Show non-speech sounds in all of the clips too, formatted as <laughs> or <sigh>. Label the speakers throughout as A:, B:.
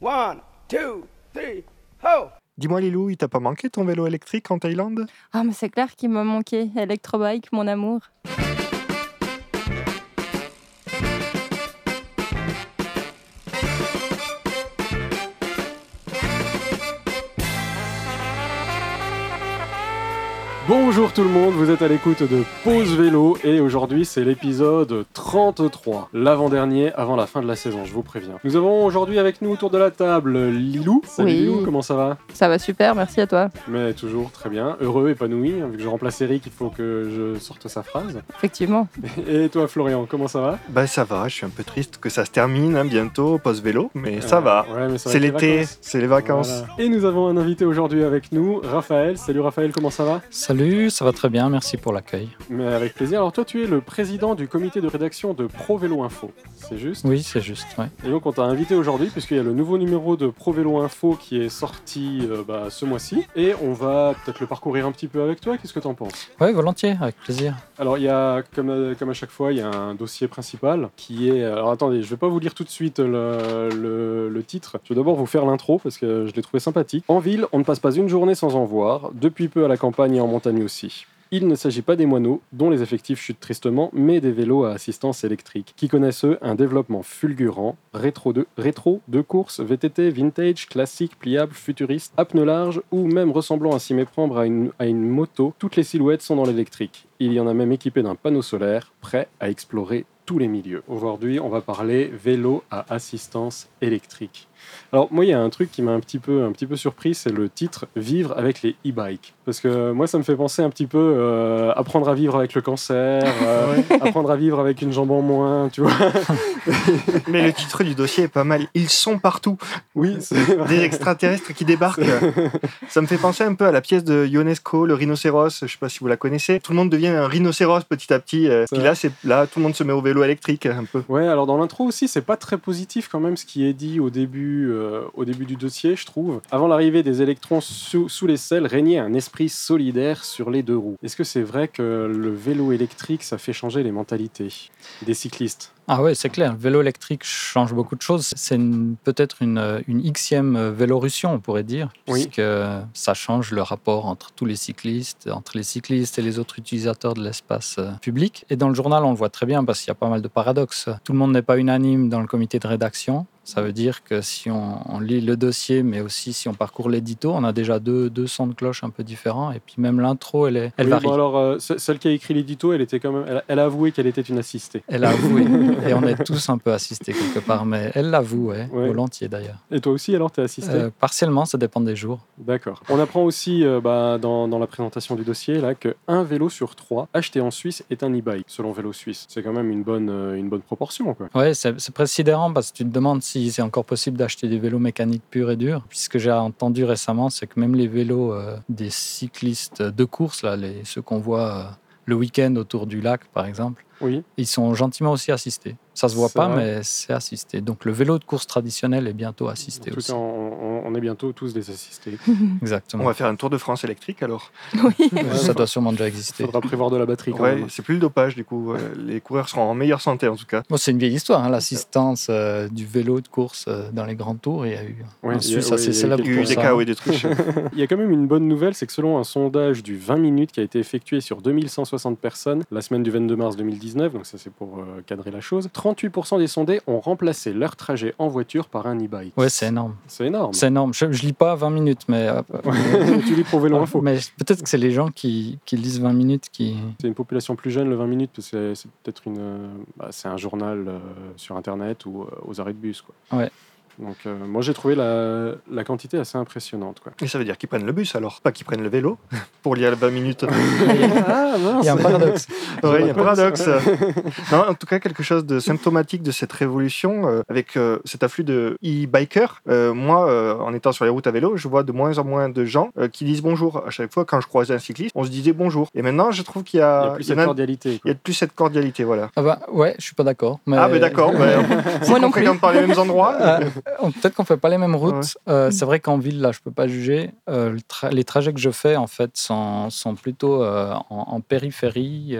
A: One, two, three, ho!
B: Dis-moi Lilou, il t'a pas manqué ton vélo électrique en Thaïlande?
C: Ah, mais c'est clair qu'il m'a manqué. Electrobike, mon amour.
D: Bonjour tout le monde, vous êtes à l'écoute de Pause Vélo et aujourd'hui c'est l'épisode 33, l'avant-dernier avant la fin de la saison, je vous préviens. Nous avons aujourd'hui avec nous autour de la table Lilou. Salut
C: Oui.
D: Lilou, comment ça va?
C: Ça va super, merci à toi.
D: Mais toujours très bien, heureux, épanoui, vu que je remplace Eric, il faut que je sorte sa phrase.
C: Effectivement. <laughs>
D: Et toi Florian, comment ça va?
B: Bah ça va, je suis un peu triste que ça se termine hein, bientôt, post-vélo, mais ça
D: Euh,
B: va.
D: ouais, mais ça va
B: C'est l'été, c'est les vacances.
D: Voilà. Et nous avons un invité aujourd'hui avec nous, Raphaël. Salut Raphaël, comment ça va?
E: Salut, ça va très bien, merci pour l'accueil.
D: Mais avec plaisir. Alors toi tu es le président du comité de rédaction de Pro Vélo Info, c'est juste?
E: Oui, c'est juste, ouais.
D: Et donc on t'a invité aujourd'hui puisqu'il y a le nouveau numéro de Pro Vélo Info qui est sorti euh, bah, ce mois-ci et on va peut-être le parcourir un petit peu avec toi. Qu'est-ce que t'en penses?
E: Ouais, volontiers, avec plaisir.
D: Alors il y a comme, euh, comme à chaque fois il y a un dossier principal qui est. Alors attendez, je vais pas vous lire tout de suite le, le- le titre. Je vais d'abord vous faire l'intro parce que je l'ai trouvé sympathique. En ville, on ne passe pas une journée sans en voir. Depuis peu à la campagne et en montagne Il ne s'agit pas des moineaux, dont les effectifs chutent tristement, mais des vélos à assistance électrique, qui connaissent eux un développement fulgurant, rétro de, rétro, de course, VTT, vintage, classique, pliable, futuriste, à pneus larges, ou même ressemblant à s'y méprendre à une, moto, toutes les silhouettes sont dans l'électrique. Il y en a même équipé d'un panneau solaire, prêt à explorer tous les milieux. Aujourd'hui, on va parler vélo à assistance électrique. Alors moi, il y a un truc qui m'a un petit peu, un petit peu surpris, c'est le titre "Vivre avec les e-bikes", parce que moi, ça me fait penser un petit peu euh, apprendre à vivre avec le cancer, euh, <laughs> apprendre à vivre avec une jambe en moins, tu vois. <laughs>
B: Mais le titre du dossier est pas mal. Ils sont partout.
D: Oui,
B: Des extraterrestres qui débarquent. Ça me fait penser un peu à la pièce de Ionesco, le rhinocéros. Je sais pas si vous la connaissez. Tout le monde devient un rhinocéros petit à petit. euh, Puis là, c'est là, tout le monde se met au vélo électrique un peu.
D: Ouais, alors dans l'intro aussi, c'est pas très positif quand même ce qui est dit au début, euh, au début du dossier, je trouve. Avant l'arrivée des électrons sous, sous les selles, régnait un esprit solidaire sur les deux roues. Est-ce que c'est vrai que le vélo électrique, ça fait changer les mentalités des cyclistes?
E: Ah ouais, c'est clair, le vélo électrique change beaucoup de choses. C'est peut-être une, une xème vélorussion, on pourrait dire,
D: Oui.
E: puisque ça change le rapport entre tous les cyclistes, entre les cyclistes et les autres utilisateurs de l'espace euh, public. Et dans le journal, on le voit très bien parce qu'il y a pas mal de paradoxes. Tout le monde n'est pas unanime dans le comité de rédaction. Ça veut dire que si on, on lit le dossier, mais aussi si on parcourt l'édito, on a déjà deux, deux sons de cloche un peu différents. Et puis même l'intro, elle, est, elle
D: Oui,
E: varie.
D: bon, alors, euh, ce- celle qui a écrit l'édito, elle était quand même, elle, elle a avoué qu'elle était une assistée.
E: Elle a avoué. <laughs> et on est tous un peu assistés quelque part, mais elle l'avoue, ouais,
D: Ouais.
E: volontiers d'ailleurs.
D: Et toi aussi, alors, t'es assisté
E: Euh, partiellement, ça dépend des jours.
D: D'accord. On apprend aussi euh, bah, dans, dans la présentation du dossier là que un vélo sur trois acheté en Suisse est un e-bike, selon Vélo Suisse. C'est quand même une bonne, euh, une bonne proportion, quoi.
E: Ouais, c'est c'est parce que tu te demandes si c'est encore possible d'acheter des vélos mécaniques purs et durs. Puis ce que j'ai entendu récemment, c'est que même les vélos euh, des cyclistes de course, là, les, ceux qu'on voit euh, le week-end autour du lac, par exemple,
D: Oui.
E: ils sont gentiment aussi assistés. Ça se voit pas,
D: vrai.
E: mais c'est assisté. Donc le vélo de course traditionnel est bientôt
D: En
E: assisté
D: tout
E: aussi.
D: cas, on, est bientôt tous des assistés. <laughs>
E: Exactement.
B: On va faire un tour de France électrique alors.
C: Oui. <laughs>
E: Ça doit sûrement déjà exister.
D: Faudra prévoir de la batterie quand
B: Ouais,
D: même.
B: c'est plus le dopage du coup. Les coureurs seront en meilleure santé en tout cas.
E: Bon, c'est une vieille histoire, hein, l'assistance euh, du vélo de course euh, dans les grands tours. Il y a eu
D: Ouais, il y a-
E: Suisse
D: ouais,
E: assez
D: il y a
E: célèbre
B: Il y a eu des cas et des trucs. <laughs>
D: Il y a quand même une bonne nouvelle, c'est que selon un sondage du 20 minutes qui a été effectué sur 2160 personnes la semaine du 22 mars 2019, donc ça c'est pour euh, cadrer la chose, 38% des sondés ont remplacé leur trajet en voiture par un e-bike.
E: Ouais, c'est énorme.
D: C'est énorme.
E: C'est énorme. Je, je lis pas 20 minutes, mais, euh, <laughs>
D: tu lis pour vélo info.
E: mais peut-être que c'est les gens qui, qui lisent 20 minutes qui.
D: C'est une population plus jeune, le 20 minutes, parce que c'est peut-être une, euh, bah, c'est un journal euh, sur internet ou euh, aux arrêts de bus, quoi.
E: Ouais.
D: Donc euh, moi j'ai trouvé la, la quantité assez impressionnante, quoi.
B: Et ça veut dire qu'ils prennent le bus alors, pas qu'ils prennent le vélo <laughs> pour lire les 20 minutes.
D: ah
E: Il y a un paradoxe. <laughs>
B: Ouais, il y a un paradoxe. <laughs> non, en tout cas, quelque chose de symptomatique de cette révolution, euh, avec euh, cet afflux de e-bikers. Euh, moi, euh, en étant sur les routes à vélo, je vois de moins en moins de gens euh, qui disent bonjour. À chaque fois, quand je croisais un cycliste, on se disait bonjour. Et maintenant, je trouve qu'il y
D: Il
B: a,
D: y a plus
B: y
D: cette
B: a-
D: cordialité.
B: il y a plus cette cordialité, voilà.
E: Ah bah ouais, je suis pas d'accord. Mais...
B: Ah, ben d'accord. c'est
C: Moi non plus.
B: pas les mêmes endroits.
E: Euh, peut-être qu'on fait pas les mêmes routes. Euh, c'est vrai qu'en ville, là, je peux pas juger. Euh, le tra- les trajets que je fais, en fait, sont, sont plutôt euh, en, en périphérie.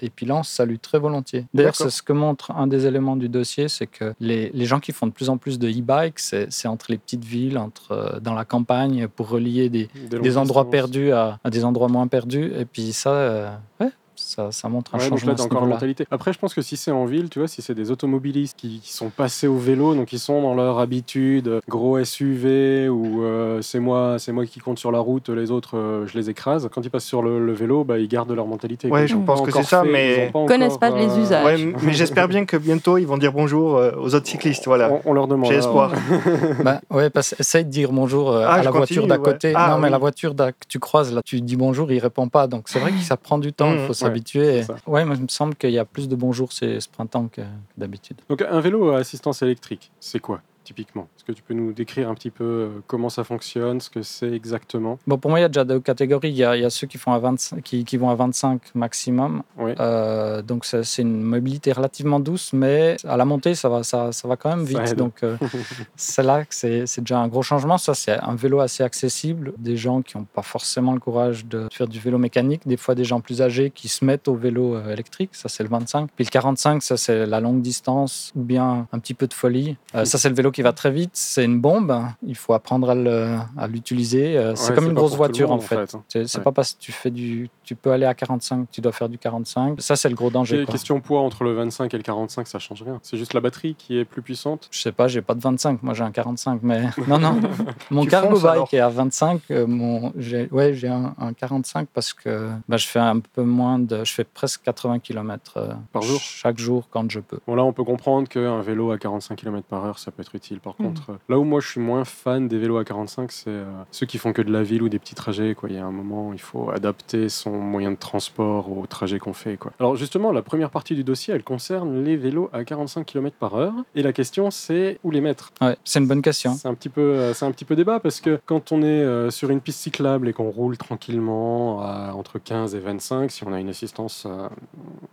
E: et puis là, on se salue très volontiers. D'ailleurs, c'est ce que montre un des éléments du dossier, c'est que les, les gens qui font de plus en plus de e-bike, c'est entre les petites villes, entre dans la campagne, pour relier des, des endroits perdus à, à des endroits moins perdus. Et puis ça, ouais, ça, ça montre un
D: Ouais, donc
E: changement
D: là, encore mentalité. Après, je pense que si c'est en ville, tu vois, si c'est des automobilistes qui, qui sont passés au vélo, donc ils sont dans leur habitude, gros SUV ou euh, c'est moi, c'est moi qui compte sur la route, les autres, euh, je les écrase. Quand ils passent sur le, le vélo, bah, ils gardent leur mentalité.
B: Ouais, je pense que c'est ça, mais-
D: ils pas
C: connaissent
D: encore,
C: pas les
D: euh,
C: usages.
B: Ouais, mais j'espère bien que bientôt ils vont dire bonjour euh, aux autres cyclistes. Voilà.
D: On, on leur demande.
B: J'ai
D: alors.
B: espoir. <laughs>
E: Bah, ouais, parce, essaye de dire bonjour euh,
B: Ah,
E: à
B: je
E: la voiture d'à
B: ouais.
E: côté.
B: Ah,
E: non, mais la voiture que tu croises, là, tu dis bonjour, il répond pas. Donc c'est vrai que ça prend du temps, il
B: Mhm,
E: faut s'habituer. Et-. Ouais, moi, il me semble qu'il y a plus de bonjours ce, ce printemps que, que d'habitude.
D: Donc un vélo à assistance électrique, c'est quoi? Typiquement Est-ce que tu peux nous décrire un petit peu euh, comment ça fonctionne, ce que c'est exactement?
E: Bon, pour moi, il y a déjà deux catégories. Il y a, il y a ceux qui, font à 25, qui, qui vont à 25 maximum.
D: Oui.
E: Euh, donc c'est une mobilité relativement douce, mais à la montée, ça va, ça, ça va quand même vite. Donc euh, <laughs> c'est là que c'est déjà un gros changement. Ça, c'est un vélo assez accessible. Des gens qui n'ont pas forcément le courage de faire du vélo mécanique. Des fois, des gens plus âgés qui se mettent au vélo électrique. Ça, c'est le 25. Puis le 45, ça, c'est la longue distance ou bien un petit peu de folie. Euh, ça, c'est le vélo qui va très vite. C'est une bombe. Il faut apprendre à l'utiliser. Euh, c'est
D: Ouais,
E: comme une grosse voiture,
D: monde,
E: en fait.
D: hein.
E: C'est c'est
D: Ouais.
E: pas parce que tu fais du, tu peux aller à 45, tu dois faire du 45. Ça, c'est le gros danger. Quoi.
D: Question poids entre le 25 et le 45, ça change rien. C'est juste la batterie qui est plus puissante.
E: Je sais pas, j'ai pas de 25, moi j'ai un 45, mais <laughs> non, non. <laughs> Mon cargo bike est à 25, euh, mon... j'ai ouais, j'ai un, un 45 parce que bah, je fais un peu moins de. Je fais presque 80 km
D: Par jour
E: chaque jour quand je peux.
D: Bon là, on peut comprendre qu'un vélo à 45 km par heure, ça peut être utile. Par
E: Mhm.
D: contre, euh, là où moi je suis moins fan des vélos à 45, c'est euh, ceux qui font que de la ville ou des petits trajets. Quoi. Il y a un moment, il faut adapter son moyen de transport au trajet qu'on fait. Quoi. Alors justement, la première partie du dossier, elle concerne les vélos à 45 km par heure. Et la question, c'est où les mettre?
E: Ouais, c'est une bonne question.
D: C'est un petit peu, euh, c'est un petit peu débat parce que quand on est sur une piste cyclable et qu'on roule tranquillement à entre 15 et 25, si on a une assistance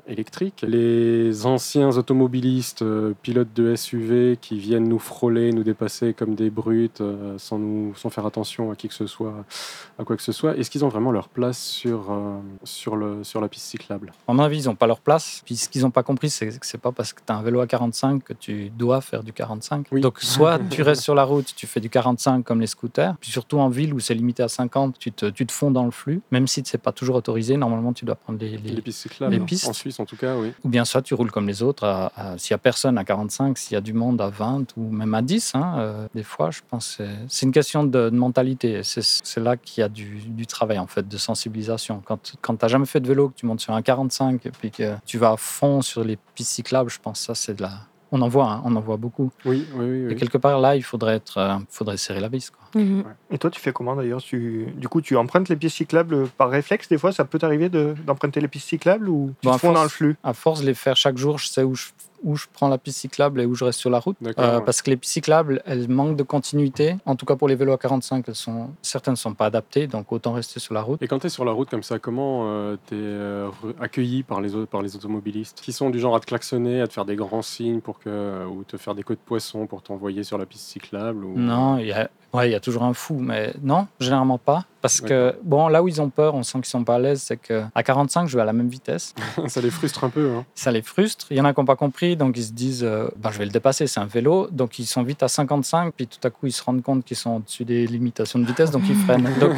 D: électrique, les anciens automobilistes, pilotes de SUV qui viennent nous frôler, nous dépasser comme des brutes, euh, sans nous, sans faire attention à qui que ce soit, à quoi que ce soit, est-ce qu'ils ont vraiment leur place sur euh, sur le sur la piste cyclable?
E: À mon avis, ils n'ont pas leur place. Puis ce qu'ils n'ont pas compris, c'est que c'est pas parce que tu as un vélo à 45 que tu dois faire du 45.
D: Oui.
E: Donc, soit <laughs> tu restes sur la route, tu fais du 45 comme les scooters. Puis surtout en ville où c'est limité à 50, tu te, tu te fonds dans le flux. Même si ce n'est pas toujours autorisé, normalement, tu dois prendre les, les-
D: Les pistes cyclables,
E: les pistes.
D: en Suisse en tout cas, oui.
E: Ou bien soit tu roules comme les autres. S'il n'y a personne à 45, s'il y a du monde à 20 ou même à 10, hein, euh, des fois, je pense que c'est- une question de, de mentalité. C'est c'est là qu'il y a du, du travail, en fait, de sensibilisation. Quand, quand tu n'as jamais fait de vélo, que tu montes sur un 45 et puis que tu vas à fond sur les pistes cyclables, je pense que ça, c'est de la... On en voit, hein, on en voit beaucoup.
D: Oui, oui, oui. oui.
E: Et quelque part, là, il faudrait, être, euh, faudrait serrer la vis. Quoi.
C: Mhm.
B: Et toi, tu fais comment d'ailleurs? Tu... Du coup, tu empruntes les pistes cyclables par réflexe Des fois, ça peut t'arriver de- d'emprunter les pistes cyclables ou tu
E: Bon,
B: te fonds dans
E: force-
B: le flux?
E: À force de les faire chaque jour, je sais où je, où je prends la piste cyclable et où je reste sur la route. Euh,
D: ouais.
E: Parce que les pistes cyclables, elles manquent de continuité. En tout cas, pour les vélos à 45, elles sont, certaines ne sont pas adaptées, donc autant rester sur la route.
D: Et quand tu es sur la route comme ça, comment tu es accueilli par les, par les automobilistes? Qui sont du genre à te klaxonner, à te faire des grands signes pour que, ou te faire des queues de poisson pour t'envoyer sur la piste cyclable ou...
E: Non, il y a, ouais, toujours un fou, mais non, généralement pas. Parce que, bon, là où ils ont peur, on sent qu'ils sont pas à l'aise, c'est qu'à 45, je vais à la même vitesse. <laughs>
D: ça les frustre un peu. Hein.
E: Ça les frustre. Il y en a qui n'ont pas compris, donc ils se disent, euh, ben, je vais le dépasser, c'est un vélo. Donc ils sont vite à 55, puis tout à coup, ils se rendent compte qu'ils sont au-dessus des limitations de vitesse, donc ils freinent. Donc,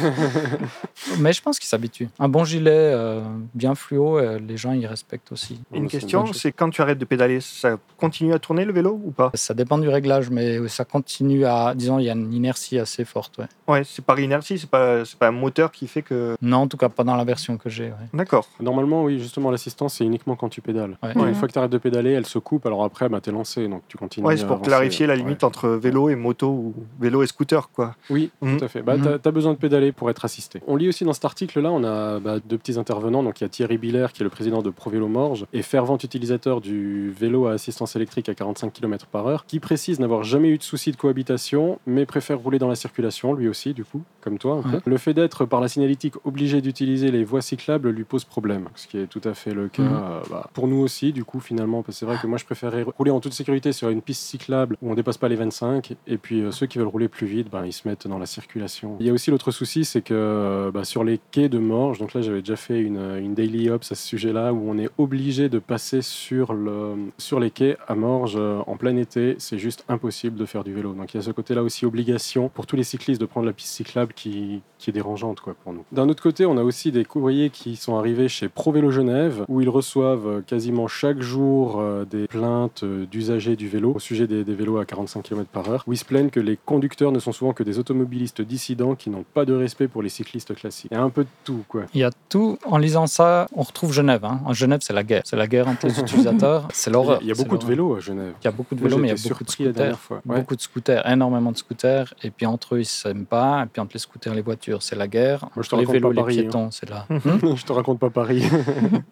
E: <laughs> mais je pense qu'ils s'habituent. Un bon gilet euh, bien fluo, euh, les gens, ils respectent aussi.
B: Une question, c'est quand tu arrêtes de pédaler, ça continue à tourner le vélo ou pas?
E: Ça dépend du réglage, mais ça continue à. Disons, il y a une inertie assez forte. Ouais.
B: Ouais, c'est par inertie, c'est pas, c'est pas un moteur qui fait que.
E: Non, en tout cas, pas dans la version que j'ai. ouais.
B: D'accord.
D: Normalement, oui, justement, l'assistance, c'est uniquement quand tu pédales.
E: Ouais.
D: Et
C: Ouais.
D: Une fois que tu arrêtes de pédaler, elle se coupe, alors après, bah, tu es lancé, donc tu continues.
B: Ouais, c'est pour clarifier la
D: Ouais.
B: limite entre vélo et moto ou vélo et scooter, quoi.
D: Oui,
B: Mhm.
D: tout à fait. Bah,
E: Mhm.
D: Tu as, besoin de pédaler pour être assisté. On lit aussi dans cet article-là, on a bah, deux petits intervenants. Donc il y a Thierry Biller, qui est le président de ProVélo Morge et fervent utilisateur du vélo à assistance électrique à 45 km par heure, qui précise n'avoir jamais eu de souci de cohabitation, mais préfère rouler dans la circulation, lui aussi, du coup, comme toi. un peu.
E: Ouais.
D: Le fait d'être par la signalétique obligé d'utiliser les voies cyclables lui pose problème, ce qui est tout à fait le cas
E: Mhm.
D: euh, bah, pour nous aussi, du coup, finalement, c'est vrai que moi je préférerais rouler en toute sécurité sur une piste cyclable où on dépasse pas les 25, et puis euh, ceux qui veulent rouler plus vite, ben, ils se mettent dans la circulation. Il y a aussi l'autre souci, c'est que euh, bah, sur les quais de Morges, donc là j'avais déjà fait une, une daily ops à ce sujet-là, où on est obligé de passer sur, le, sur les quais à Morges en plein été, c'est juste impossible de faire du vélo. Donc il y a ce côté-là aussi obligation pour tous les cyclistes de prendre la piste cyclable qui, qui est dérangeante quoi, pour nous. D'un autre côté, on a aussi des courriers qui sont arrivés chez Pro Vélo Genève, où ils reçoivent euh, quasiment chaque jour euh, des plaintes euh, d'usagers du vélo au sujet des, des vélos à 45 km par heure, où ils se plaignent que les conducteurs ne sont souvent que des automobilistes dissidents qui n'ont pas de respect pour les cyclistes classiques. Il y a un peu de tout, quoi.
E: Il y a tout. En lisant ça, on retrouve Genève. hein. En Genève, c'est la guerre. C'est la guerre entre les utilisateurs. <laughs> C'est l'horreur.
D: il y a beaucoup de vélos à Genève.
E: Il y a beaucoup de
D: Moi,
E: vélos, mais il y a beaucoup de scooters.
D: dernière fois. Ouais.
E: Beaucoup de scooters, énormément de scooters. Et puis entre eux, ils s'aiment pas. Et puis entre les scooters et les voitures, c'est la guerre.
D: Moi, je te
E: les
D: raconte
E: vélos
D: pas
E: les
D: Paris, hein.
E: c'est la. <laughs> Hmm
D: je te raconte pas Paris.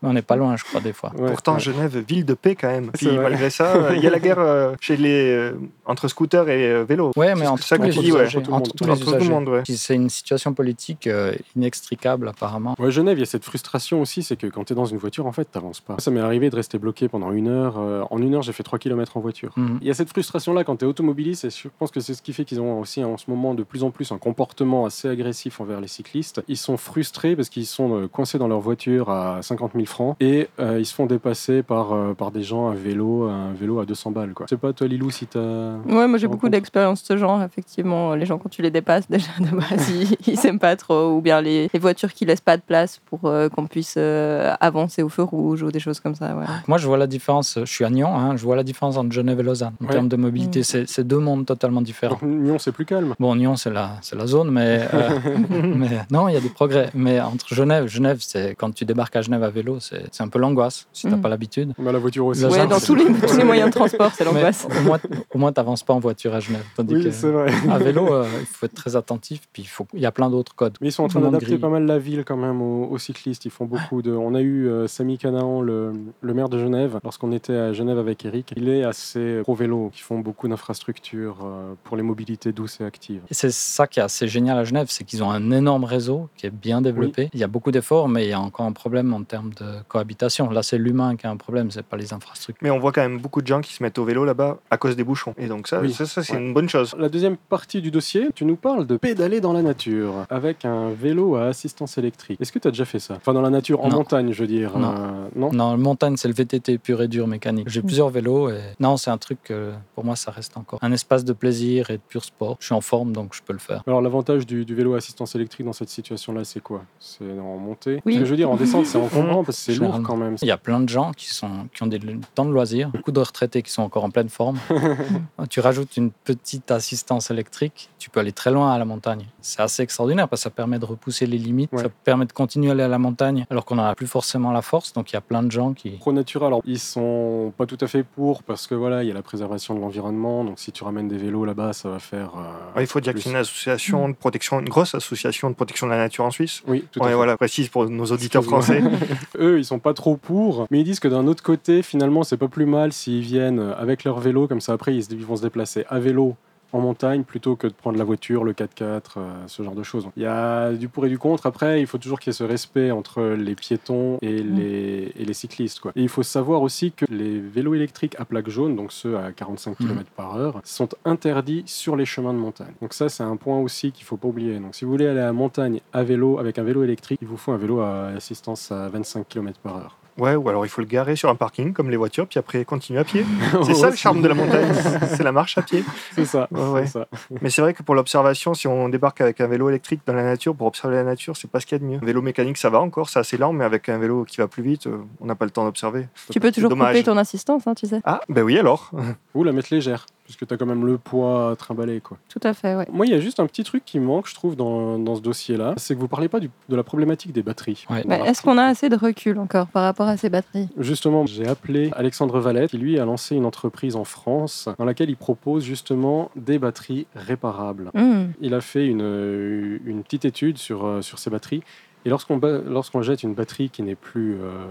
E: On n'est pas loin, je crois, des fois.
D: Ouais,
B: Pourtant,
D: ouais.
B: Genève, ville de paix quand même. Puis
D: vrai.
B: malgré ça, euh, il y a la guerre euh, chez les, euh, entre scooters et euh, vélos.
E: Ouais, mais entre
B: ça
E: tous les
B: dis,
E: usagers.
D: Entre monde.
E: tous les
B: Entre tout le
E: usagers.
B: monde, ouais.
E: Puis C'est une situation politique euh, inextricable, apparemment.
D: Ouais, Genève, il y a cette frustration aussi, c'est que quand tu es dans une voiture, en fait, t'avances pas. Ça m'est arrivé de rester bloqué pendant une heure. en une heure, j'ai fait 3 km en voiture.
E: Mhm.
D: Il y a cette frustration-là quand tu es automobiliste, et je pense que c'est ce qui fait qu'ils ont aussi en ce moment de plus en plus un comportement assez agressif envers les cyclistes. Ils sont frustrés parce qu'ils sont euh, coincés dans leur voiture à 50 000 francs et euh, ils se font dépasser par, euh, par des gens à vélo, un vélo à 200 balles. Quoi. Je sais pas, toi, Lilou, si t'as.
C: Ouais, moi j'ai beaucoup d'expérience de ce genre, effectivement. Les gens, quand tu les dépasses, <laughs> déjà de base, ils, ils s'aiment pas trop. Ou bien les, les voitures qui laissent pas de place pour euh, qu'on puisse euh, avancer au feu rouge ou des choses comme ça. Ouais.
E: Moi, je vois la différence. Je suis à Nyon, hein, je vois la différence entre Genève et Lausanne en
D: Ouais.
E: termes de mobilité.
C: Mm.
E: C'est deux mondes totalement différents.
D: Donc, Nyon, c'est plus calme.
E: Bon, Nyon, c'est la, c'est la zone, mais, euh, <laughs> <laughs> mais non, il y a des progrès. Mais entre Genève, Genève, c'est quand tu débarques à Genève à vélo, c'est un peu l'angoisse si t'as
C: Mm.
E: pas l'habitude.
D: Mais la voiture aussi.
C: Ouais, dans tous les, <laughs> tous les moyens de transport, c'est l'angoisse.
E: au moins, au moins, t'avances pas en voiture à Genève. Tandis
D: Oui,
E: que
D: c'est vrai.
E: à vélo, euh, il faut être très attentif. Puis il faut, il y a plein d'autres codes.
D: Mais ils sont en train d'adapter pas mal la ville quand même aux, aux cyclistes. Ils font beaucoup de. On a eu euh, Samy Canaan, le, le maire de Genève, lorsqu'on était à Genève avec Eric. Il est assez pro vélo. Ils font beaucoup d'infrastructures euh, pour les mobilités douces et actives.
E: Et c'est ça qui est assez génial à Genève, c'est qu'ils ont un énorme réseau qui est bien développé. Il y a beaucoup d'efforts, mais il y a encore un problème en termes de cohabitation. Là, c'est l'humain qui a un problème, c'est pas les infrastructures.
B: Mais on voit quand même beaucoup de gens qui se mettent au vélo là-bas à cause des bouchons. Et donc ça,
D: Oui.
B: ça, ça, c'est
D: Ouais.
B: une bonne chose.
D: La deuxième partie du dossier, tu nous parles de pédaler dans la nature avec un vélo à assistance électrique. Est-ce que tu as déjà fait ça? Enfin, dans la nature, en
E: Non.
D: montagne, je veux dire.
E: Non.
D: euh, non?
E: Non, le montagne, c'est le VTT pur et dur mécanique. J'ai plusieurs vélos et non, c'est un truc, que, pour moi, ça reste encore un espace de plaisir et de pur sport. Je suis en forme, donc je peux le faire.
D: Alors l'avantage du, du vélo à assistance électrique dans cette situation-là, c'est quoi? C'est en montée?
C: Oui.
D: Ce que je veux dire, en descente, c'est encombrant <laughs> parce que c'est lourd quand même.
E: Il y a plein de gens qui, sont, qui ont des temps de loisirs, <laughs> beaucoup de retraités qui sont encore en pleine forme. <laughs> tu rajoutes une petite assistance électrique, tu peux aller très loin à la montagne. C'est assez extraordinaire parce que ça permet de repousser les limites,
D: Ouais.
E: ça permet de continuer à aller à la montagne alors qu'on n'en a plus forcément la force. Donc il y a plein de gens qui...
D: Pro Natura, alors ils sont pas tout à fait pour parce que voilà, il y a la préservation de l'environnement. Donc si tu ramènes des vélos là-bas, ça va faire. euh,
B: Ouais, il faut dire que
D: plus.
B: c'est une association de protection, une grosse association de protection de la nature en Suisse.
D: Oui, tout à fait.
B: voilà, précise pour nos auditeurs français. <laughs>
D: Eux, ils sont pas trop pour, mais ils disent que d'un autre côté, finalement, c'est pas plus mal s'ils viennent avec leur vélo, comme ça après, ils vont se déplacer à vélo en montagne plutôt que de prendre la voiture, le 4x4, euh, ce genre de choses. Il y a du pour et du contre. Après, il faut toujours qu'il y ait ce respect entre les piétons et les, et les cyclistes. Quoi. Et il faut savoir aussi que les vélos électriques à plaque jaune, donc ceux à 45
E: Mhm.
D: km par heure, sont interdits sur les chemins de montagne. Donc ça, c'est un point aussi qu'il faut pas oublier. Donc si vous voulez aller à la montagne à vélo avec un vélo électrique, il vous faut un vélo à assistance à 25 km par heure.
B: Ouais, ou alors il faut le garer sur un parking comme les voitures, puis après continuer à pied. <laughs> C'est ça le charme de la montagne, c'est la marche à pied. <laughs>
D: C'est ça.
B: Ouais, ouais.
D: c'est ça.
B: Mais c'est vrai que pour l'observation, si on débarque avec un vélo électrique dans la nature, pour observer la nature, c'est pas ce qu'il y a de mieux. Un vélo mécanique, ça va encore, c'est assez lent, mais avec un vélo qui va plus vite, euh, on n'a pas le temps d'observer.
C: Tu peux toujours
B: dommage.
C: couper ton assistance, hein, tu sais.
B: Ah, ben oui alors.
D: Ou la mettre légère, puisque tu as quand même le poids à trimballer. Quoi.
C: Tout à fait, ouais.
D: Moi, il y a juste un petit truc qui manque, je trouve, dans, dans ce dossier-là, c'est que vous parlez pas du- de la problématique des batteries.
E: Ouais.
C: Mais est-ce qu'on a assez de recul encore par rapport à ces batteries?
D: Justement, j'ai appelé Alexandre Valette, qui lui a lancé une entreprise en France dans laquelle il propose justement des batteries réparables.
C: Hmm.
D: Il a fait une, une petite étude sur, euh, sur ces batteries. Et lorsqu'on jette une batterie qui n'est plus, euh,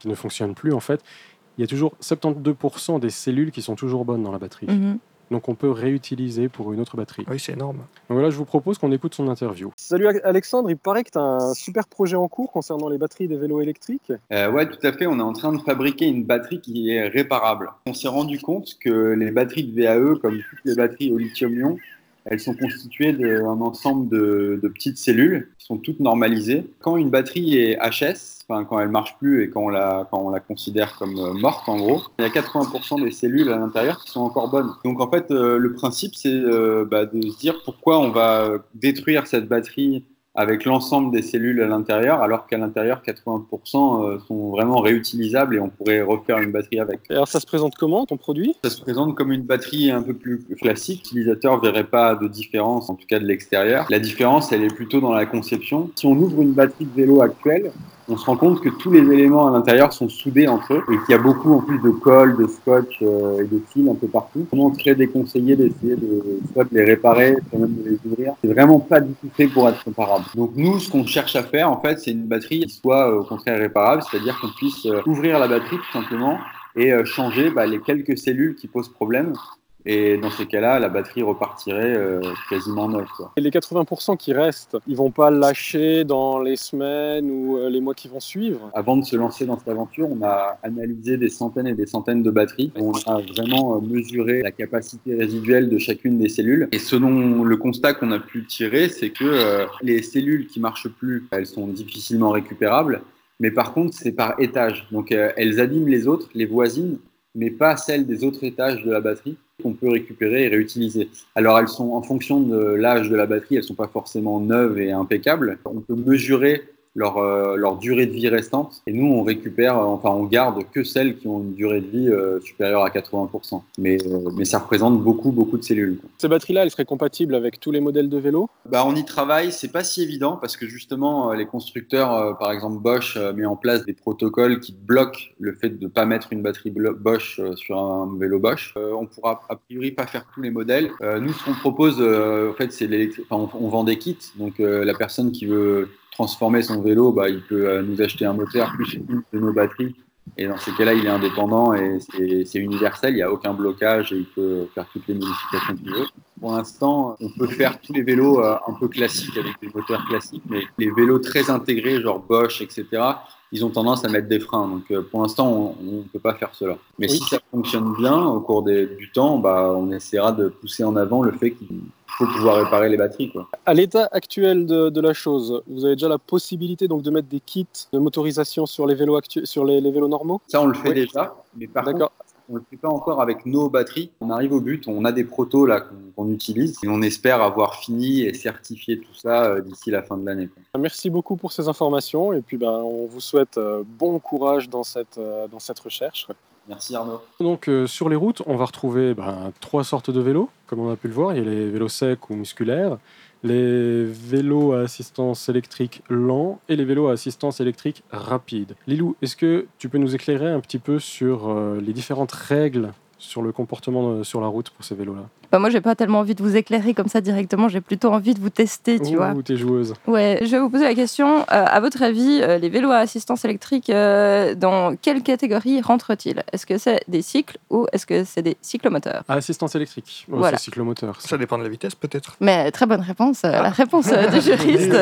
D: qui ne fonctionne plus, en fait, il y a toujours 72% des cellules qui sont toujours bonnes dans la batterie.
C: Mhm.
D: donc on peut réutiliser pour une autre batterie.
B: Oui, c'est énorme.
D: Donc voilà, je vous propose qu'on écoute son interview. Salut Alexandre, il paraît que tu as un super projet en cours concernant les batteries des vélos électriques.
F: Euh, ouais, tout à fait. On est en train de fabriquer une batterie qui est réparable. On s'est rendu compte que les batteries de VAE, comme toutes les batteries au lithium-ion, elles sont constituées d'un ensemble de, de, petites cellules qui sont toutes normalisées. Quand une batterie est HS, enfin, quand elle marche plus et quand on, la, quand on la considère comme euh, morte en gros, il y a 80% des cellules à l'intérieur qui sont encore bonnes. Donc en fait, euh, le principe c'est euh, bah, de se dire pourquoi on va détruire cette batterie avec l'ensemble des cellules à l'intérieur, alors qu'à l'intérieur, 80% euh, sont vraiment réutilisables et on pourrait refaire une batterie avec.
D: alors ça se présente comment ton produit?
F: Ça se présente comme une batterie un peu plus classique. L'utilisateur ne verrait pas de différence, en tout cas de l'extérieur. La différence, elle est plutôt dans la conception. Si on ouvre une batterie de vélo actuelle, on se rend compte que tous les éléments à l'intérieur sont soudés entre eux et qu'il y a beaucoup en plus de colle, de scotch euh, et de fils un peu partout. Vraiment très déconseillé d'essayer de soit de les réparer, soit même de les ouvrir? C'est vraiment pas du tout fait pour être comparable. Donc nous, ce qu'on cherche à faire, en fait, c'est une batterie qui soit euh, au contraire réparable, c'est-à-dire qu'on puisse euh, ouvrir la batterie tout simplement et changer bah, les quelques cellules qui posent problème et dans ces cas-là, la batterie repartirait euh, quasiment neuve. Quoi.
D: Et les 80% qui restent, ils vont pas lâcher dans les semaines ou euh, les mois qui vont suivre?
F: Avant de se lancer dans cette aventure, on a analysé des centaines et des centaines de batteries. On a vraiment euh, mesuré la capacité résiduelle de chacune des cellules. Et selon le constat qu'on a pu tirer, c'est que les cellules qui marchent plus, elles sont difficilement récupérables. Mais par contre, c'est par étage. Donc, elles abîment les autres, les voisines, mais pas celles des autres étages de la batterie qu'on peut récupérer et réutiliser. Alors elles sont en fonction de l'âge de la batterie, elles sont pas forcément neuves et impeccables. On peut mesurer leur, euh, leur, durée de vie restante. Et nous, on récupère, euh, enfin, on garde que celles qui ont une durée de vie euh, supérieure à 80%. Mais, mais ça représente beaucoup, beaucoup de cellules. Quoi.
D: Ces batteries-là, elles seraient compatibles avec tous les modèles de vélos
F: bah, On y travaille, c'est pas si évident parce que justement, les constructeurs, par exemple Bosch, met en place des protocoles qui bloquent le fait de ne pas mettre une batterie Bosch sur un vélo Bosch. on pourra a priori pas faire tous les modèles. nous, ce qu'on propose, en fait, c'est l'électrique. Enfin, on, on, vend des kits. Donc, la personne qui veut transformer son vélo, bah, il peut euh, nous acheter un moteur plus de nos batteries. Et dans ces cas-là, il est indépendant et c'est universel, il n'y a aucun blocage et il peut faire toutes les modifications qu'il veut. Pour l'instant, on peut faire tous les vélos euh, un peu classiques avec des moteurs classiques, mais les vélos très intégrés, genre Bosch, etc., ils ont tendance à mettre des freins. Donc euh, pour l'instant, on ne peut pas faire cela. Mais si ça fonctionne bien au cours du temps, bah, on essaiera de pousser en avant le fait qu'il faut pouvoir réparer les batteries. Quoi.
D: À l'état actuel de, la chose, vous avez déjà la possibilité donc, de mettre des kits de motorisation sur les vélos, sur les, vélos normaux?
F: Ça, on le fait déjà. Mais par contre, on ne le fait pas encore avec nos batteries. On arrive au but, on a des protos là qu'on utilise et on espère avoir fini et certifié tout ça euh, d'ici la fin de l'année.
D: Merci beaucoup pour ces informations et puis ben, on vous souhaite euh, bon courage dans cette, euh, dans cette recherche.
F: Merci Arnaud.
D: Donc sur les routes, on va retrouver ben, trois sortes de vélos, comme on a pu le voir. Il y a les vélos secs ou musculaires, les vélos à assistance électrique lent et les vélos à assistance électrique rapide. Lilou, est-ce que tu peux nous éclairer un petit peu sur euh, les différentes règles sur le comportement euh, sur la route pour ces vélos-là?
C: Bah moi, j'ai pas tellement envie de vous éclairer comme ça directement. J'ai plutôt envie de vous tester, tu vois.
D: Ou t'es joueuse.
C: Ouais, je vais vous poser la question. Euh, à votre avis, euh, les vélos à assistance électrique, euh, dans quelle catégorie rentrent-ils? Est-ce que c'est des cycles ou est-ce que c'est des cyclomoteurs?
D: À assistance électrique. voilà. C'est cyclomoteur.
B: Ça dépend de la vitesse, peut-être.
C: Mais très bonne réponse. La réponse du <laughs> juriste.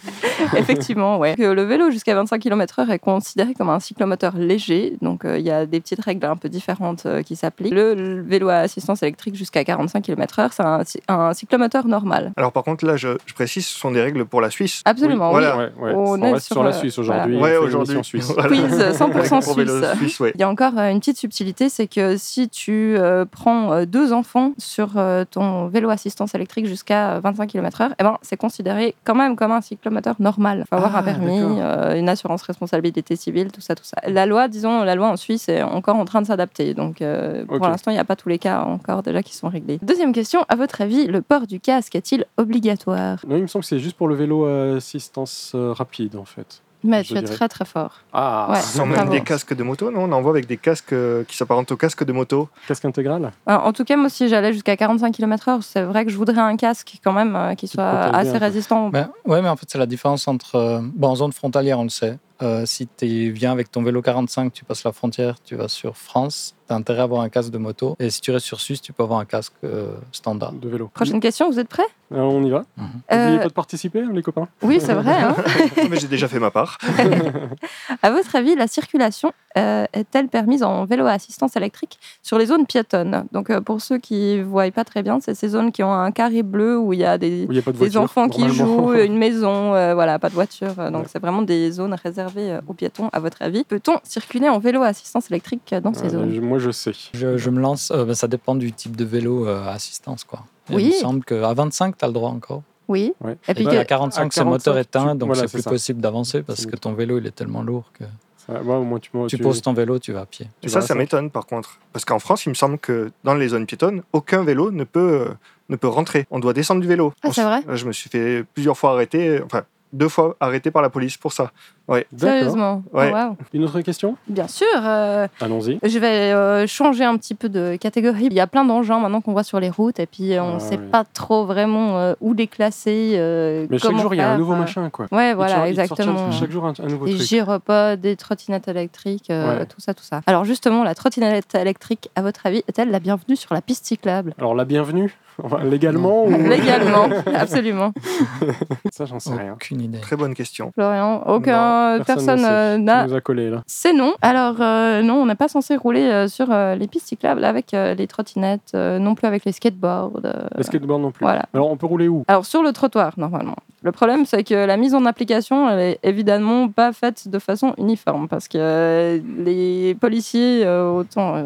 C: <laughs> Effectivement, ouais. Le vélo jusqu'à 25 km/h est considéré comme un cyclomoteur léger. Donc, il y a des petites règles un peu différentes qui s'appliquent. Le, vélo à assistance électrique jusqu'à 45 km/h, c'est un, cyclomoteur normal.
B: Alors par contre, là, je, précise, ce sont des règles pour la Suisse.
C: Absolument,
D: oui. Voilà. On, est sur, la Suisse aujourd'hui.
B: Ouais, aujourd'hui. <laughs>
D: Suisse.
C: Quiz 100% suisse. Il y a encore euh, une petite subtilité, c'est que si tu euh, prends euh, deux enfants sur ton vélo assistance électrique jusqu'à 25 km/h, eh ben, c'est considéré quand même comme un cyclomoteur normal. Il faut avoir un ah, permis, une assurance responsabilité civile, tout ça, tout ça. La loi, disons, la loi en Suisse est encore en train de s'adapter. Donc pour l'instant, il n'y a pas tous les cas encore déjà qui sont réglés. Deuxième question, à votre avis, le port du casque est-il obligatoire?
D: Non, il me semble que c'est juste pour le vélo à assistance euh, rapide en fait.
C: Mais tu es très très fort.
D: Ah,
C: ouais,
B: sans même des casques de moto, non? On en voit avec des casques euh, qui s'apparentent au casque de moto.
D: Casque intégral?
C: En tout cas, moi, si j'allais jusqu'à 45 km/h, c'est vrai que je voudrais un casque quand même euh, qui soit assez résistant.
E: Ben, ouais, mais en fait, c'est la différence entre. bon, en zone frontalière, on le sait. Euh, si tu viens avec ton vélo 45, tu passes la frontière, tu vas sur France, tu as intérêt à avoir un casque de moto. Et si tu restes sur Suisse, tu peux avoir un casque euh, standard.
D: De vélo.
C: Prochaine question, vous êtes prêts?
D: Alors on y va.
E: Mhm.
D: N'oubliez
C: Euh,
D: pas de participer, les copains?
C: Oui, c'est vrai. hein. <laughs>
B: Mais j'ai déjà fait ma part. <laughs>
C: à votre avis, la circulation euh, est-elle permise en vélo à assistance électrique sur les zones piétonnes Donc, euh, pour ceux qui ne voient pas très bien, c'est ces zones qui ont un carré bleu où il y a des,
D: a pas de
C: des
D: voiture.
C: enfants qui jouent, <laughs> une maison, euh, voilà, pas de voiture. euh, Donc,
D: Ouais.
C: c'est vraiment des zones réservées euh, aux piétons, à votre avis. Peut-on circuler en vélo à assistance électrique dans ces
D: Euh,
C: zones?
D: moi, je sais.
E: Je, je me lance, euh, ben, ça dépend du type de vélo euh, à assistance. Quoi. Et
C: Oui.
E: Il me semble qu'à 25, tu as le droit encore.
C: Oui. Et puis que-
E: à 45,
D: à
E: c'est moteur
D: 45,
E: éteint,
D: tu-
E: donc
D: voilà,
E: c'est
D: c'est
E: plus
D: ça.
E: possible d'avancer parce que ton vélo, il est tellement lourd que
D: Ça- ouais, au moins, tu,
E: tu
D: tu-
E: poses ton vélo, tu vas à pied.
B: Et
D: tu
B: ça, ça m'étonne par contre. Parce qu'en France, il me semble que dans les zones piétonnes, aucun vélo ne peut, euh, ne peut rentrer. On doit descendre du vélo.
C: Ah,
B: On
C: c'est vrai?
B: Je me suis fait plusieurs fois arrêter, enfin deux fois arrêté par la police pour ça.
D: D'accord.
C: Sérieusement
B: Ouais.
C: Oh.
D: Une autre question?
C: Bien sûr. euh,
D: Allons-y.
C: Je vais euh, changer un petit peu de catégorie. Il y a plein d'engins maintenant qu'on voit sur les routes et puis on ne
D: Ah,
C: sait
D: oui.
C: pas trop vraiment euh, où les classer. euh,
D: Mais chaque jour, il y a un nouveau machin, quoi.
C: Ouais, voilà,
D: sortent
C: exactement.
D: Chaque jour, un, un nouveau
C: Des
D: truc.
C: gyropodes, des trottinettes électriques, euh,
D: Ouais.
C: tout ça, tout ça. Alors justement, la trottinette électrique, à votre avis, est-elle la bienvenue sur la piste cyclable?
D: Alors, la bienvenue, Enfin, légalement ou... <laughs>
C: Légalement, absolument.
D: Ça, j'en sais rien.
E: Aucune idée.
B: Très bonne question.
C: Florian, aucun,
D: Non.
C: Euh,
D: Tu
C: n'a. C'est non. Alors euh, non, on n'est pas censé rouler euh, sur euh, les pistes cyclables avec les trottinettes, non plus avec les skateboards.
D: Les skateboards non plus.
C: voilà.
D: Alors, on peut rouler où?
C: Alors sur le trottoir, normalement. Le problème, c'est que la mise en application, elle est évidemment pas faite de façon uniforme parce que euh, les policiers, euh, autant euh,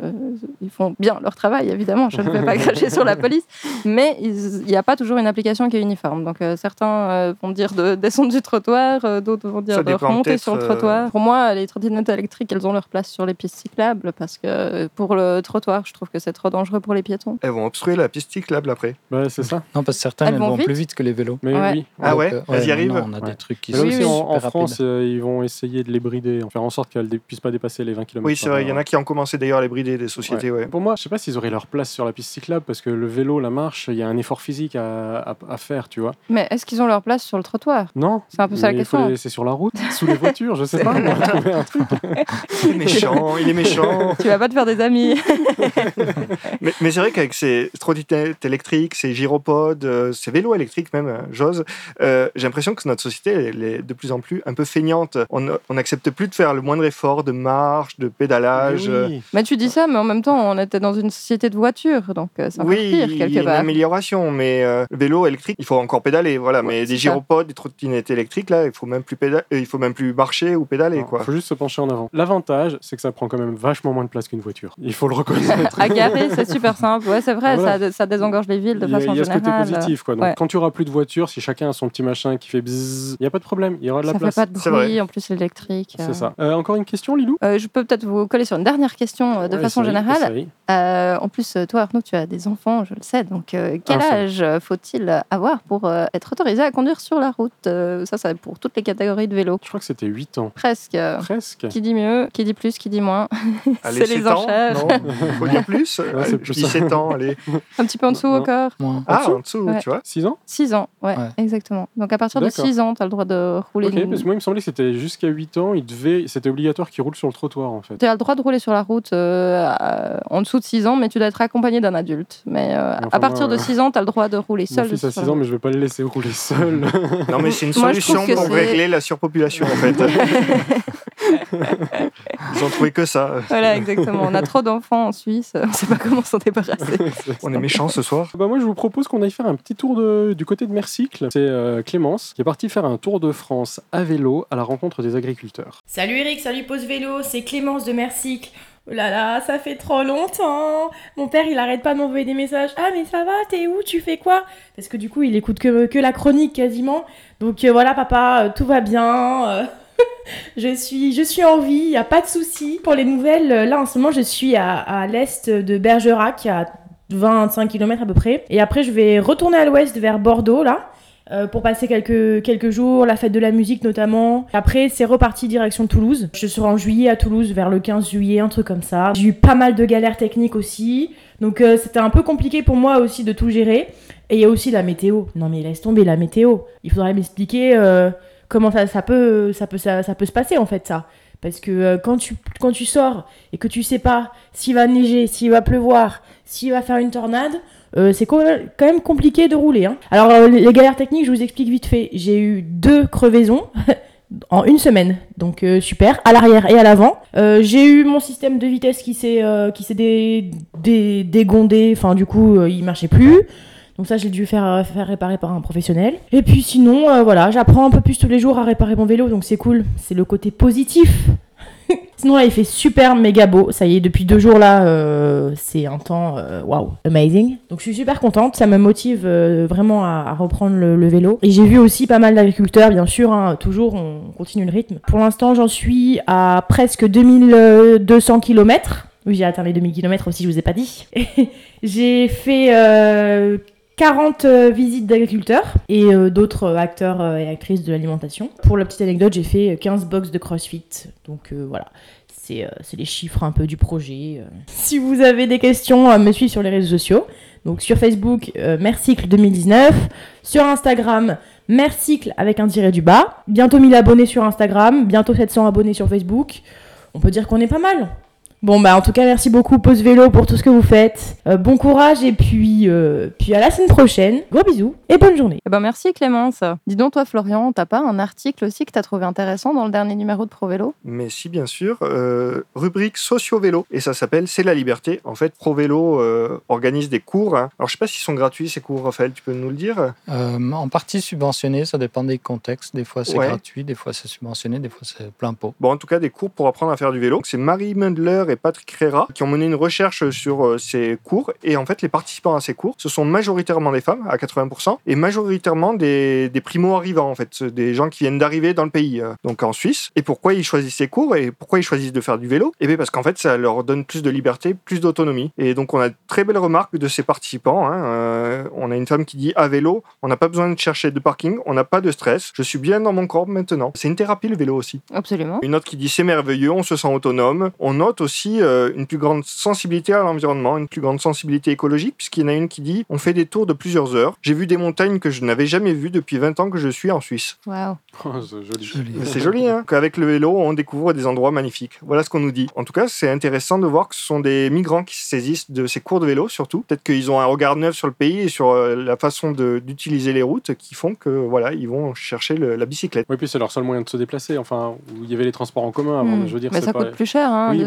C: ils font bien leur travail, évidemment. Je ne vais pas <laughs> cracher sur la police, mais il n'y a pas toujours une application qui est uniforme. Donc euh, certains euh, vont dire de descendre du trottoir, euh, d'autres vont dire
B: Ça
C: de remonter sur le trottoir. Pour moi, les trottinettes électriques, elles ont leur place sur les pistes cyclables parce que pour le trottoir, je trouve que c'est trop dangereux pour les piétons.
B: Elles vont obstruer la piste cyclable après.
D: Bah, c'est ça.
E: Non, parce que certaines,
C: Elles
E: elles
C: vont
E: vont
C: vite
E: plus vite que les vélos.
D: Mais
C: Ouais.
D: oui.
B: Ah ouais Elles y arrivent
E: On a
D: Ouais.
E: des trucs qui sont
D: aussi, en, en. France, euh, ils vont essayer de les brider, en faire en sorte qu'elles ne puissent pas dépasser les 20 km.
B: Oui, c'est vrai, il y en a qui ont commencé d'ailleurs à les brider des sociétés. Ouais.
D: Pour moi, je sais pas s'ils auraient leur place sur la piste cyclable parce que le vélo, la marche, il y a un effort physique à, à- à faire, tu vois.
C: Mais est-ce qu'ils ont leur place sur le trottoir?
D: Non
C: C'est un peu ça la question.
D: les laisser sur la route, sous les voitures, je sais pas. on va trouver un truc. <laughs>
B: Il est méchant, il est méchant. <laughs>
C: Tu vas pas te faire des amis. <laughs>
B: Mais, mais c'est vrai qu'avec ces trottinettes électriques, ces gyropodes, euh, ces vélos électriques même, euh, j'ose, euh, j'ai l'impression que notre société elle est de plus en plus un peu feignante. On n'accepte plus de faire le moindre effort de marche, de pédalage.
D: Mais
B: euh,
D: oui.
C: Mais tu dis ça, mais en même temps, on était dans une société de voitures, donc euh, c'est encore
B: Oui,
C: pire
B: il y
C: quelque
B: a une
C: part.
B: amélioration, mais euh, le vélo électrique, il faut encore pédaler, voilà.
D: Ouais,
B: mais des
C: ça.
B: gyropodes, des trottinettes électriques, là, il faut même plus pédaler, il faut même plus marcher ou pédaler,
D: Il
B: quoi.
D: faut juste se pencher en avant. L'avantage, c'est que ça prend quand même vachement moins de place qu'une voiture. Il faut le reconnaître.
C: À garer, c'est super simple. Ouais, c'est vrai,
D: Voilà.
C: ça, ça désengorge les villes de
D: Il a,
C: façon
D: il y a ce côté
C: générale.
D: positif, quoi. Donc,
C: ouais.
D: quand tu auras plus de voitures, si chacun a son petit machin qui fait bzzz, il n'y a pas de problème, il y aura de la
C: Ça fait
D: place.
C: pas de bruit, en plus électrique. euh.
D: C'est ça. Euh, encore une question, Lilou?
C: Euh, je peux peut-être vous coller sur une dernière question euh, de
D: Ouais,
C: façon générale. Euh, en plus, euh, toi, Arnaud, tu as des enfants, je le sais. Donc, euh, quel âge euh, faut-il avoir pour euh, être autorisé à conduire sur la route Euh, Ça, c'est pour toutes les catégories de vélos.
D: Je crois que c'était 8 ans.
C: Presque. euh,
D: Presque.
C: Qui dit mieux, qui dit plus, qui dit moins. <laughs> C'est les
B: 7 ans,
C: enchères.
B: non <laughs> Faut dire plus
D: Ouais, c'est
B: Je
D: plus
B: dis
D: ça.
B: 7 ans, allez.
C: Un petit peu en dessous
D: Non.
C: encore.
E: Moins.
B: Ah, en dessous,
C: Ouais.
B: tu vois
D: 6 ans?
C: 6 ans, ouais,
E: Ouais.
C: exactement. Donc à partir de
D: D'accord.
C: 6 ans, tu as le droit de rouler.
D: Ok,
C: une-
D: parce que moi, il me semblait que c'était jusqu'à 8 ans, il devait... c'était obligatoire qu'ils roulent sur le trottoir, en fait.
C: Tu as le droit de rouler sur la route euh, en dessous de 6 ans, mais tu dois être accompagné d'un adulte. Mais euh,
D: Enfin,
C: à partir
D: moi,
C: de
D: euh,
C: 6 ans, tu as le droit de rouler
D: Mon
C: seul.
D: fils a
C: sur
D: 6
C: la
D: ans, mais je vais pas le laisser rouler seul.
B: Non, mais c'est une solution pour régler la surpopulation, en fait. <laughs> Ils ont trouvé que ça.
C: Voilà, exactement. On a trop d'enfants en Suisse, on ne sait pas comment s'en débarrasser. <laughs>
B: On est méchants ce soir.
D: Bah moi, je vous propose qu'on aille faire un petit tour de- du côté de Mercycle. C'est euh, Clémence qui est partie faire un tour de France à vélo à la rencontre des agriculteurs.
G: Salut Eric, salut Pause Vélo, c'est Clémence de Mercycle. Oh là là, ça fait trop longtemps. Mon père, il arrête pas de m'envoyer des messages. Ah mais ça va, t'es où, tu fais quoi? Parce que du coup, il écoute que, que la chronique quasiment. Donc euh, voilà, papa, euh, tout va bien. <laughs> je suis, je suis en vie, y a pas de souci. Pour les nouvelles, euh, là en ce moment, je suis à, l'est de Bergerac, à 25 km à peu près. Et après, je vais retourner à l'ouest vers Bordeaux là. euh, pour passer quelques, quelques jours, la fête de la musique notamment. Après, c'est reparti direction Toulouse. Je serai en juillet à Toulouse, vers le 15 juillet, un truc comme ça. J'ai eu pas mal de galères techniques aussi. Donc euh, c'était un peu compliqué pour moi aussi de tout gérer. Et il y a aussi la météo. Non mais laisse tomber la météo. Il faudrait m'expliquer comment ça, ça, peut, ça, peut, ça, ça peut se passer en fait ça. Parce que euh, quand, tu, quand tu sors et que tu sais pas s'il va neiger, s'il va pleuvoir, s'il va faire une tornade, euh, c'est quand même compliqué de rouler. Hein. Alors euh, les galères techniques, je vous explique vite fait. J'ai eu deux crevaisons <laughs> en une semaine, donc super, à l'arrière et à l'avant. j'ai eu mon système de vitesse qui s'est qui dégondé, enfin du coup il marchait plus. Donc ça, j'ai dû faire, faire réparer par un professionnel. Et puis sinon, euh, voilà, j'apprends un peu plus tous les jours à réparer mon vélo, donc c'est cool. C'est le côté positif. <laughs> sinon là, il fait super méga beau. Ça y est, depuis deux jours là, euh, c'est un temps euh, waouh, amazing. Donc je suis super contente. Ça me motive vraiment à, reprendre le, vélo. Et j'ai vu aussi pas mal d'agriculteurs, bien sûr. Hein, toujours, on continue le rythme. Pour l'instant, j'en suis à presque 2200 km. Oui, j'ai atteint les 2000 km aussi, je vous ai pas dit. <laughs> j'ai fait 40 euh, visites d'agriculteurs et euh, d'autres euh, acteurs et actrices de l'alimentation. Pour la petite anecdote, j'ai fait 15 box de CrossFit. Donc voilà, c'est les chiffres un peu du projet. Si vous avez des questions, me suivre sur les réseaux sociaux. Donc sur Facebook, Mercycle 2019. Sur Instagram, Mercycle avec un tiré du bas. Bientôt 1000 abonnés sur Instagram, bientôt 700 abonnés sur Facebook. On peut dire qu'on est pas mal. Bon, bah, en tout cas, merci beaucoup, Pause Vélo, pour tout ce que vous faites. Euh, bon courage et puis, euh, puis à la semaine prochaine. Gros bisous et bonne journée.
C: Eh ben, merci, Clémence. Dis donc, toi, Florian, t'as pas un article aussi que t'as trouvé intéressant dans le dernier numéro de Pro Vélo?
B: Mais si, bien sûr. Euh, rubrique Socio-Vélo. Et ça s'appelle C'est la liberté. En fait, Pro Vélo organise des cours. Hein. Alors, je sais pas s'ils sont gratuits, ces cours, Raphaël, tu peux nous le dire?
E: En partie subventionnés, ça dépend des contextes. Des fois, c'est gratuit, des fois, c'est subventionné, des fois, c'est plein pot.
B: Bon, en tout cas, des cours pour apprendre à faire du vélo. C'est Marie Mundler et Patrick Rera qui ont mené une recherche sur euh, ces cours. Et en fait, les participants à ces cours, ce sont majoritairement des femmes, à 80%, et majoritairement des, des primo-arrivants, en fait, des gens qui viennent d'arriver dans le pays, euh, donc en Suisse. Et pourquoi ils choisissent ces cours et pourquoi ils choisissent de faire du vélo? Et eh bien parce qu'en fait, ça leur donne plus de liberté, plus d'autonomie. Et donc, on a de très belles remarques de ces participants. Hein. Euh, on a une femme qui dit à vélo, on n'a pas besoin de chercher de parking, on n'a pas de stress, je suis bien dans mon corps maintenant. C'est une thérapie le vélo aussi.
C: Absolument.
B: Une autre qui dit c'est merveilleux, on se sent autonome. On note aussi une plus grande sensibilité à l'environnement, une plus grande sensibilité écologique, puisqu'il y en a une qui dit on fait des tours de plusieurs heures. J'ai vu des montagnes que je n'avais jamais vues depuis 20 ans que je suis en Suisse.
C: Waouh.
D: Oh, c'est joli.
B: C'est joli, hein Qu'avec le vélo, on découvre des endroits magnifiques. Voilà ce qu'on nous dit. En tout cas, c'est intéressant de voir que ce sont des migrants qui se saisissent de ces cours de vélo, surtout. Peut-être qu'ils ont un regard neuf sur le pays et sur euh, la façon d'utiliser les routes qui font que, voilà, ils vont chercher la bicyclette.
D: Oui, puis c'est leur seul moyen de se déplacer. Enfin, où il y avait les transports en commun avant. Hmm. Je veux dire,
C: Mais ça coûte plus cher, hein,
D: oui,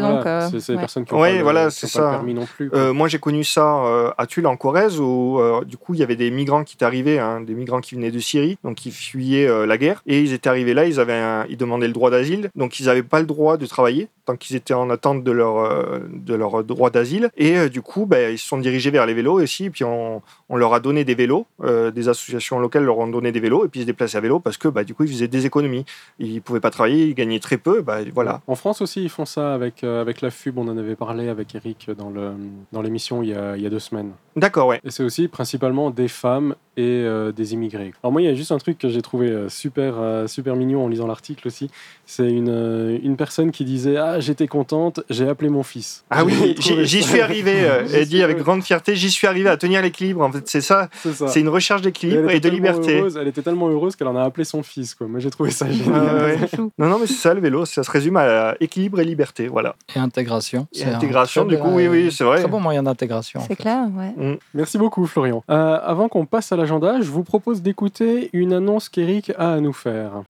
D: c'est les personnes qui ont
B: voilà, c'est ça.
D: non plus.
B: Euh, moi, j'ai connu ça euh, à Tulle, en Corrèze, où euh, du coup, il y avait des migrants qui étaient arrivés, hein, des migrants qui venaient de Syrie, donc qui fuyaient la guerre, et ils étaient arrivés là, ils, avaient ils demandaient le droit d'asile, donc ils n'avaient pas le droit de travailler tant qu'ils étaient en attente de leur, de leur droit d'asile, et du coup, ben, ils se sont dirigés vers les vélos aussi, et puis on, on leur a donné des vélos, des associations locales leur ont donné des vélos, et puis ils se déplaçaient à vélo parce que bah, du coup, ils faisaient des économies. Ils ne pouvaient pas travailler, ils gagnaient très peu, bah, voilà.
D: En France aussi, ils font ça avec, avec la FUB, on en avait parlé avec Eric dans le dans l'émission il, il, y a deux semaines.
B: D'accord, ouais.
D: Et c'est aussi principalement des femmes et euh, des immigrés. Alors moi, il y a juste un truc que j'ai trouvé euh, super, euh, super mignon en lisant l'article aussi. C'est une, une personne qui disait Ah, j'étais contente, j'ai appelé mon fils.
B: Ah oui, j'y suis arrivé. <laughs> elle dit avec grande fierté J'y suis arrivé à tenir l'équilibre. En fait, c'est ça. C'est une recherche d'équilibre et, de liberté.
D: elle était tellement heureuse qu'elle en a appelé son fils. Quoi. Moi, j'ai trouvé ça génial.
B: non, non, mais c'est ça le vélo. Ça se résume à équilibre et liberté. Voilà.
E: Et intégration.
B: Et intégration, du coup, oui, oui, c'est vrai.
E: Très bon moyen d'intégration.
C: C'est clair, ouais.
B: Mm.
D: Merci beaucoup, Florian. avant qu'on passe à l'agenda, je vous propose d'écouter une annonce qu'Eric a à nous faire.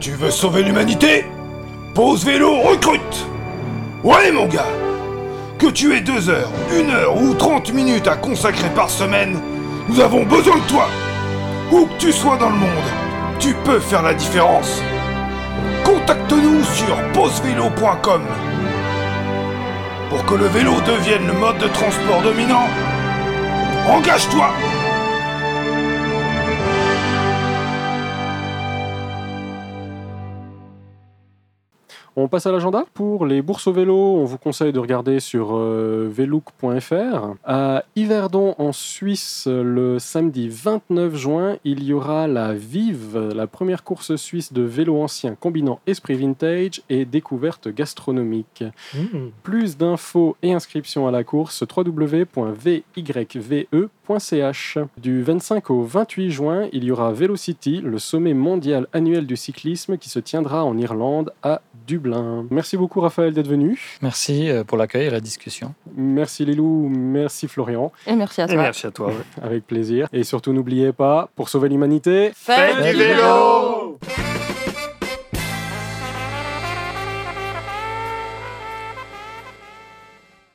H: Tu veux sauver l'humanité? Pose vélo, recrute Ouais mon gars Que tu aies deux heures, une heure ou 30 minutes à consacrer par semaine, nous avons besoin de toi Où que tu sois dans le monde, tu peux faire la différence Contacte-nous sur posevélo.com pour que le vélo devienne le mode de transport dominant Engage-toi
D: On passe à l'agenda. Pour les bourses au vélo, on vous conseille de regarder sur euh, velook.fr. À Yverdon, en Suisse, le samedi 29 juin, il y aura la Vive, la première course suisse de vélo ancien combinant esprit vintage et découverte gastronomique. Mmh. Plus d'infos et inscriptions à la course www.vyve.fr vélo.ch. Du 25 au 28 juin, il y aura Velocity, le sommet mondial annuel du cyclisme qui se tiendra en Irlande à Dublin. Merci beaucoup Raphaël d'être venu.
E: Merci euh, pour l'accueil et la discussion.
D: Merci Lilou, merci Florian.
C: Et merci à toi.
B: merci à toi.
D: Avec plaisir. Et surtout n'oubliez pas, pour sauver l'humanité,
C: faites du vélo